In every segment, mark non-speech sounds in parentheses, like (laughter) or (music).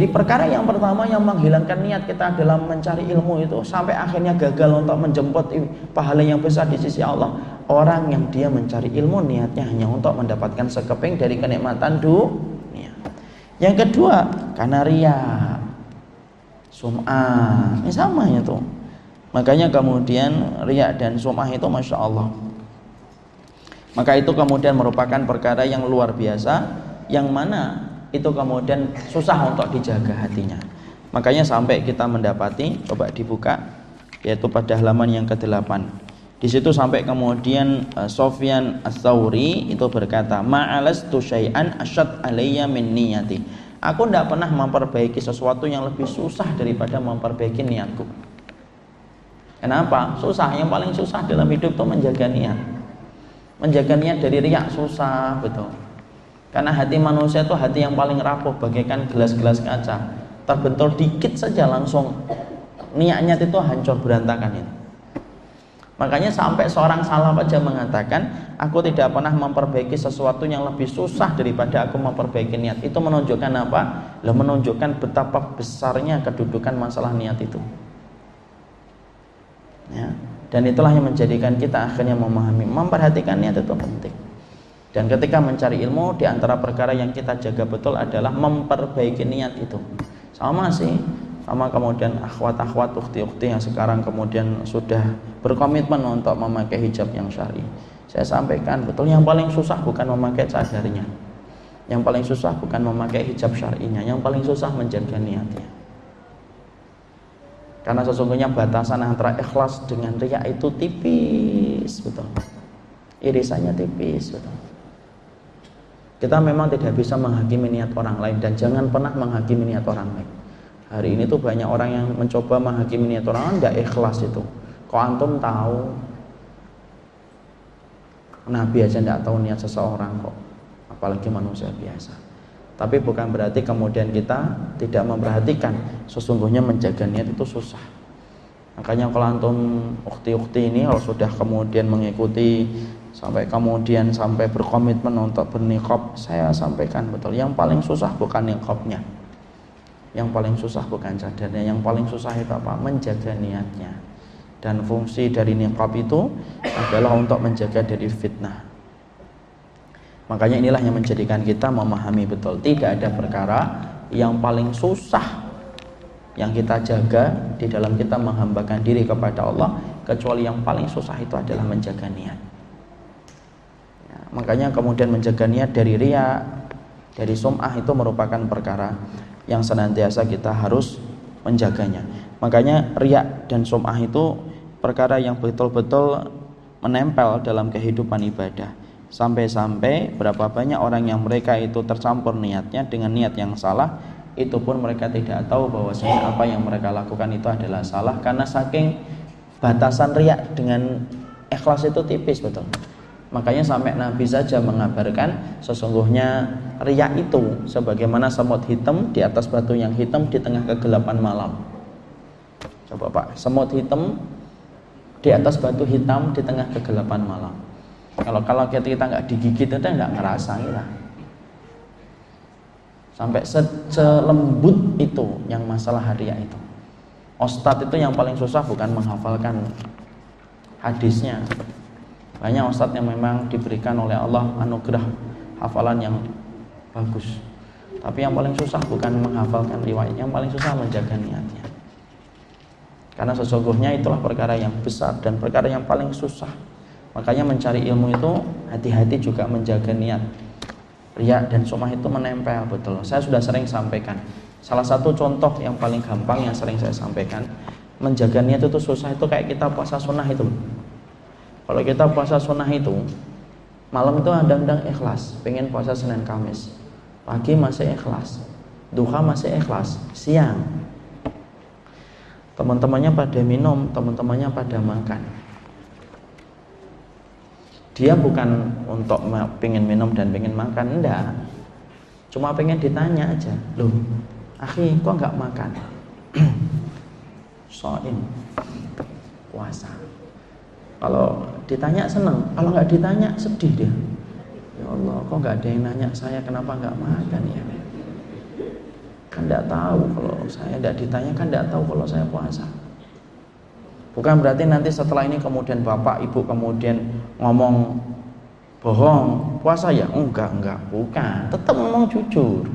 Jadi perkara yang pertama yang menghilangkan niat kita dalam mencari ilmu itu sampai akhirnya gagal untuk menjemput pahala yang besar di sisi Allah. Orang yang dia mencari ilmu niatnya hanya untuk mendapatkan sekeping dari kenikmatan dunia. Yang kedua, karena ria. Sum'ah. Ini sama ya tuh. Makanya kemudian ria dan sum'ah itu Masya Allah. Maka itu kemudian merupakan perkara yang luar biasa yang mana itu kemudian susah untuk dijaga hatinya. Makanya sampai kita mendapati, coba dibuka, yaitu pada halaman yang ke-8. Di situ sampai kemudian uh, Sofyan Ats-Tsauri itu berkata, "Ma'alastu syai'an asyad alayya min niyati." Aku tidak pernah memperbaiki sesuatu yang lebih susah daripada memperbaiki niatku. Kenapa? Susah. Yang paling susah dalam hidup itu menjaga niat. Menjaga niat dari riak susah, betul. Karena hati manusia itu hati yang paling rapuh bagaikan gelas-gelas kaca. Terbentur dikit saja langsung niatnya itu hancur berantakan. Makanya sampai seorang salaf aja mengatakan, aku tidak pernah memperbaiki sesuatu yang lebih susah daripada aku memperbaiki niat. Itu menunjukkan apa? Lo menunjukkan betapa besarnya kedudukan masalah niat itu. Ya. Dan itulah yang menjadikan kita akhirnya memahami, memperhatikan niat itu penting. Dan ketika mencari ilmu di antara perkara yang kita jaga betul adalah memperbaiki niat itu. Sama sih, sama kemudian akhwat-akhwat ukti-ukti yang sekarang kemudian sudah berkomitmen untuk memakai hijab yang syar'i. Saya sampaikan betul yang paling susah bukan memakai cadarnya. Yang paling susah bukan memakai hijab syar'inya, yang paling susah menjaga niatnya. Karena sesungguhnya batasan antara ikhlas dengan riya itu tipis, betul. Irisannya tipis, betul. Kita memang tidak bisa menghakimi niat orang lain dan jangan pernah menghakimi niat orang lain. Hari ini tuh banyak orang yang mencoba menghakimi niat orang lain ikhlas itu. Kok antum tahu? Nabi aja tidak tahu niat seseorang kok, apalagi manusia biasa. Tapi bukan berarti kemudian kita tidak memperhatikan. Sesungguhnya menjaga niat itu susah. Makanya kalau antum ukti-ukti ini kalau sudah kemudian mengikuti sampai kemudian sampai berkomitmen untuk bernikop saya sampaikan betul. Yang paling susah bukan nikopnya. Yang paling susah bukan cadarnya yang paling susah itu apa? Menjaga niatnya. Dan fungsi dari nikop itu adalah untuk menjaga dari fitnah. Makanya inilah yang menjadikan kita memahami betul. Tidak ada perkara yang paling susah yang kita jaga di dalam kita menghambakan diri kepada Allah kecuali yang paling susah itu adalah menjaga niat Makanya kemudian menjaga niat dari ria, dari sum'ah itu merupakan perkara yang senantiasa kita harus menjaganya. Makanya ria dan sum'ah itu perkara yang betul-betul menempel dalam kehidupan ibadah. Sampai-sampai berapa banyak orang yang mereka itu tercampur niatnya dengan niat yang salah, itu pun mereka tidak tahu bahwa apa yang mereka lakukan itu adalah salah karena saking batasan riak dengan ikhlas itu tipis betul. Makanya sampai Nabi saja mengabarkan sesungguhnya riak itu sebagaimana semut hitam di atas batu yang hitam di tengah kegelapan malam. Coba Pak, semut hitam di atas batu hitam di tengah kegelapan malam. Kalau kalau kita kita nggak digigit itu nggak ngerasa lah. Sampai se selembut itu yang masalah hariah itu. Ustadz itu yang paling susah bukan menghafalkan hadisnya, banyak ustadz yang memang diberikan oleh Allah anugerah hafalan yang bagus. Tapi yang paling susah bukan menghafalkan riwayat, yang paling susah menjaga niatnya. Karena sesungguhnya itulah perkara yang besar dan perkara yang paling susah. Makanya mencari ilmu itu hati-hati juga menjaga niat. Ria dan sumah itu menempel betul. Saya sudah sering sampaikan. Salah satu contoh yang paling gampang yang sering saya sampaikan, menjaga niat itu susah itu kayak kita puasa sunnah itu. Kalau kita puasa sunnah itu malam itu ada-ada ikhlas, pengen puasa Senin Kamis. Pagi masih ikhlas, duha masih ikhlas, siang teman-temannya pada minum, teman-temannya pada makan. Dia bukan untuk pengen minum dan pengen makan, enggak. Cuma pengen ditanya aja, loh, akhi kok nggak makan? (clears throat) Soin puasa. Kalau ditanya senang, kalau nggak ditanya sedih dia. Ya Allah, kok nggak ada yang nanya saya kenapa nggak makan ya? kan tidak tahu kalau saya tidak ditanya kan tidak tahu kalau saya puasa. Bukan berarti nanti setelah ini kemudian bapak ibu kemudian ngomong bohong puasa ya? Enggak enggak bukan. Tetap ngomong jujur.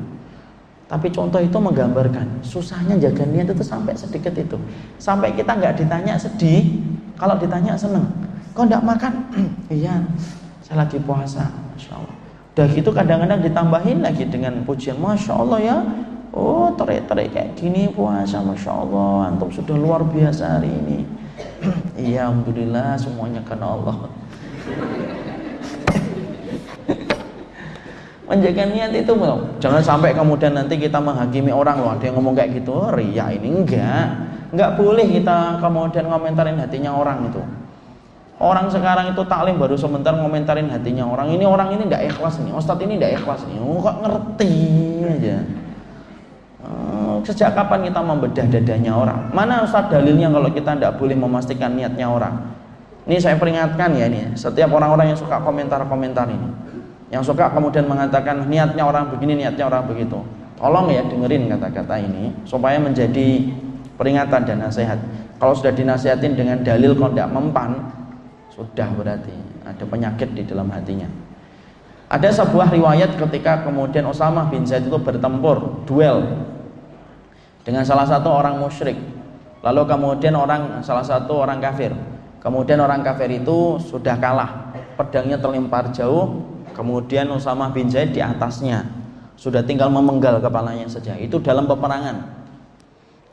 Tapi contoh itu menggambarkan susahnya jaga niat itu sampai sedikit itu. Sampai kita nggak ditanya sedih kalau ditanya seneng kok enggak makan? (clears throat) Iya saya lagi puasa. Masya Allah. Udah gitu kadang-kadang ditambahin lagi dengan pujian. Masya Allah ya. Oh terik-terik kayak gini puasa Masya Allah. Antum sudah luar biasa hari ini. (clears throat) Iya Alhamdulillah semuanya karena Allah. (clears throat) Menjaga niat itu Jangan sampai kemudian nanti kita menghakimi orang loh Ada yang ngomong kayak gitu. Ria ini enggak Enggak boleh kita kemudian ngomentarin hatinya orang itu Orang sekarang itu taklim baru sebentar ngomentarin hatinya orang Ini orang ini enggak ikhlas nih Ustadz ini enggak ikhlas nih Oh kok ngerti aja Eh, sejak kapan kita membedah dadanya orang? Mana Ustaz dalilnya kalau kita tidak boleh memastikan niatnya orang? Ini saya peringatkan ya ini, setiap orang-orang yang suka komentar-komentar ini. Yang suka kemudian mengatakan niatnya orang begini, niatnya orang begitu. Tolong ya dengerin kata-kata ini supaya menjadi peringatan dan nasihat. Kalau sudah dinasihatin dengan dalil kalau tidak mempan, sudah berarti ada penyakit di dalam hatinya. Ada sebuah riwayat ketika kemudian Osama bin Zaid itu bertempur, duel dengan salah satu orang musyrik. Lalu kemudian orang salah satu orang kafir. Kemudian orang kafir itu sudah kalah, pedangnya terlempar jauh. Kemudian Usama bin Zaid di atasnya sudah tinggal memenggal kepalanya saja. Itu dalam peperangan.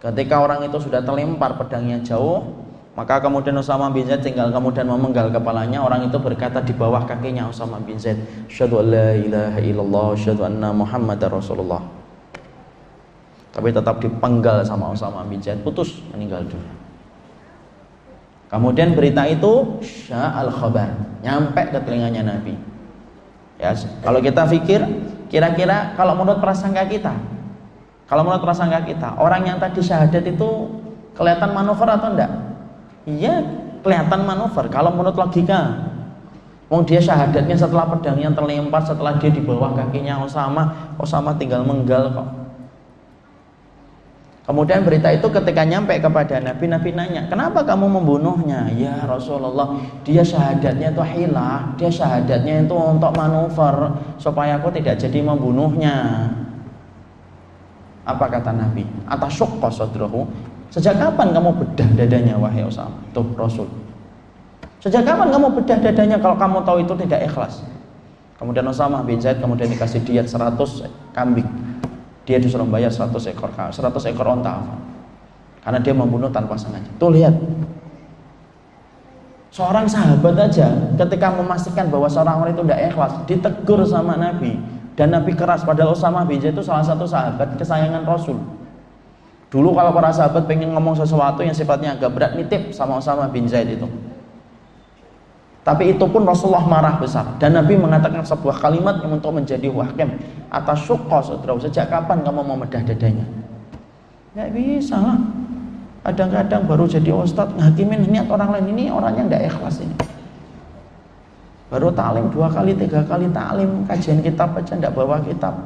Ketika orang itu sudah terlempar pedangnya jauh, maka kemudian Usama bin Zaid tinggal kemudian memenggal kepalanya. Orang itu berkata di bawah kakinya Usama bin Zaid, "Syahadu la ilaha illallah, syahadu anna Muhammadar Rasulullah." tapi tetap dipenggal sama Osama bin Zaid putus meninggal dunia kemudian berita itu syah al khabar nyampe ke telinganya Nabi ya kalau kita pikir kira-kira kalau menurut prasangka kita kalau menurut prasangka kita orang yang tadi syahadat itu kelihatan manuver atau enggak iya kelihatan manuver kalau menurut logika Wong dia syahadatnya setelah pedangnya terlempar, setelah dia di bawah kakinya Osama, Osama tinggal menggal kok. Kemudian berita itu ketika nyampe kepada Nabi, Nabi nanya, kenapa kamu membunuhnya? Ya Rasulullah, dia syahadatnya itu hilah, dia syahadatnya itu untuk manuver supaya aku tidak jadi membunuhnya. Apa kata Nabi? Atas syukka sadrahu. Sejak kapan kamu bedah dadanya wahai Usama? Tuh Rasul. Sejak kapan kamu bedah dadanya kalau kamu tahu itu tidak ikhlas? Kemudian Usama bin Zaid kemudian dikasih diet 100 kambing dia disuruh bayar 100 ekor 100 ekor onta karena dia membunuh tanpa sengaja tuh lihat seorang sahabat aja ketika memastikan bahwa seorang orang itu tidak ikhlas ditegur sama Nabi dan Nabi keras padahal Usama bin Zaid itu salah satu sahabat kesayangan Rasul dulu kalau para sahabat pengen ngomong sesuatu yang sifatnya agak berat nitip sama Usama bin Zaid itu tapi itu pun Rasulullah marah besar dan Nabi mengatakan sebuah kalimat yang untuk menjadi wahkem atas syukra saudara. Sejak kapan kamu mau medah dadanya? Nggak bisa lah. Kadang-kadang baru jadi ustadz ngakimin niat orang lain ini orangnya nggak ikhlas ini. Baru talim dua kali, tiga kali talim kajian kitab aja nggak bawa kitab.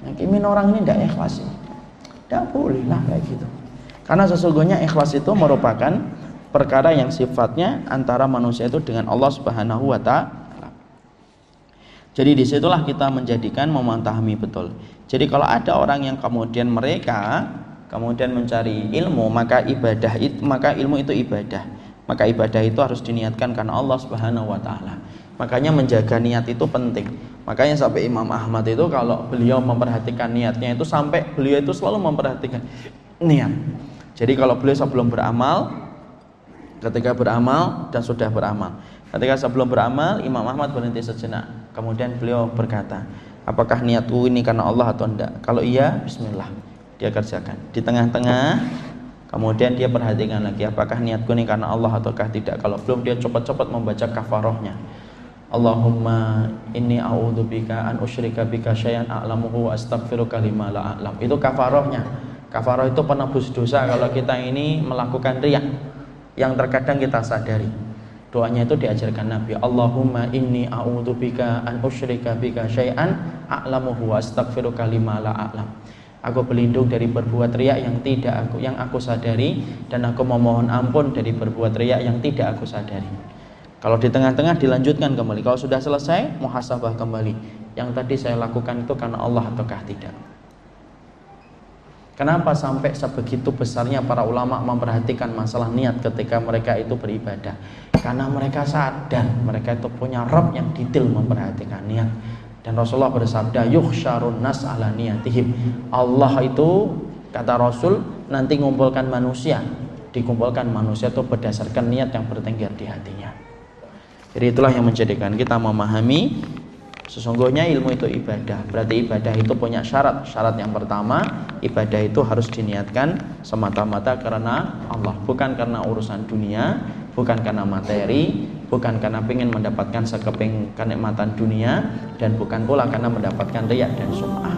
Ngakimin orang ini nggak ikhlas. Nggak boleh lah kayak gitu. Karena sesungguhnya ikhlas itu merupakan perkara yang sifatnya antara manusia itu dengan Allah Subhanahu wa taala. Jadi di situlah kita menjadikan memahami betul. Jadi kalau ada orang yang kemudian mereka kemudian mencari ilmu, maka ibadah itu maka ilmu itu ibadah. Maka ibadah itu harus diniatkan karena Allah Subhanahu wa taala. Makanya menjaga niat itu penting. Makanya sampai Imam Ahmad itu kalau beliau memperhatikan niatnya itu sampai beliau itu selalu memperhatikan niat. Jadi kalau beliau sebelum beramal ketika beramal dan sudah beramal. Ketika sebelum beramal, Imam Ahmad berhenti sejenak. Kemudian beliau berkata, apakah niatku ini karena Allah atau tidak? Kalau iya, bismillah. Dia kerjakan. Di tengah-tengah, kemudian dia perhatikan lagi, apakah niatku ini karena Allah ataukah tidak? Kalau belum, dia cepat-cepat membaca kafarohnya. Allahumma inni a'udzubika an usyrika bika syai'an a'lamuhu wa astaghfiruka a'lam. Itu kafarohnya. Kafaroh itu penebus dosa kalau kita ini melakukan riak yang terkadang kita sadari. Doanya itu diajarkan Nabi. Allahumma inni a'udzubika an usyrika bika syai'an a'lamuhu wa astaghfiruka a'lam. Aku berlindung dari berbuat riak yang tidak aku yang aku sadari dan aku memohon ampun dari berbuat riak yang tidak aku sadari. Kalau di tengah-tengah dilanjutkan kembali. Kalau sudah selesai, muhasabah kembali. Yang tadi saya lakukan itu karena Allah ataukah tidak? Kenapa sampai sebegitu besarnya para ulama memperhatikan masalah niat ketika mereka itu beribadah? Karena mereka sadar mereka itu punya Rob yang detail memperhatikan niat. Dan Rasulullah bersabda, "Yuhsyarun nas ala niyatihim." Allah itu kata Rasul nanti ngumpulkan manusia, dikumpulkan manusia itu berdasarkan niat yang bertengger di hatinya. Jadi itulah yang menjadikan kita memahami sesungguhnya ilmu itu ibadah. Berarti ibadah itu punya syarat. Syarat yang pertama, ibadah itu harus diniatkan semata-mata karena Allah, bukan karena urusan dunia, bukan karena materi, bukan karena ingin mendapatkan sekeping kenikmatan dunia dan bukan pula karena mendapatkan riak dan sum'ah.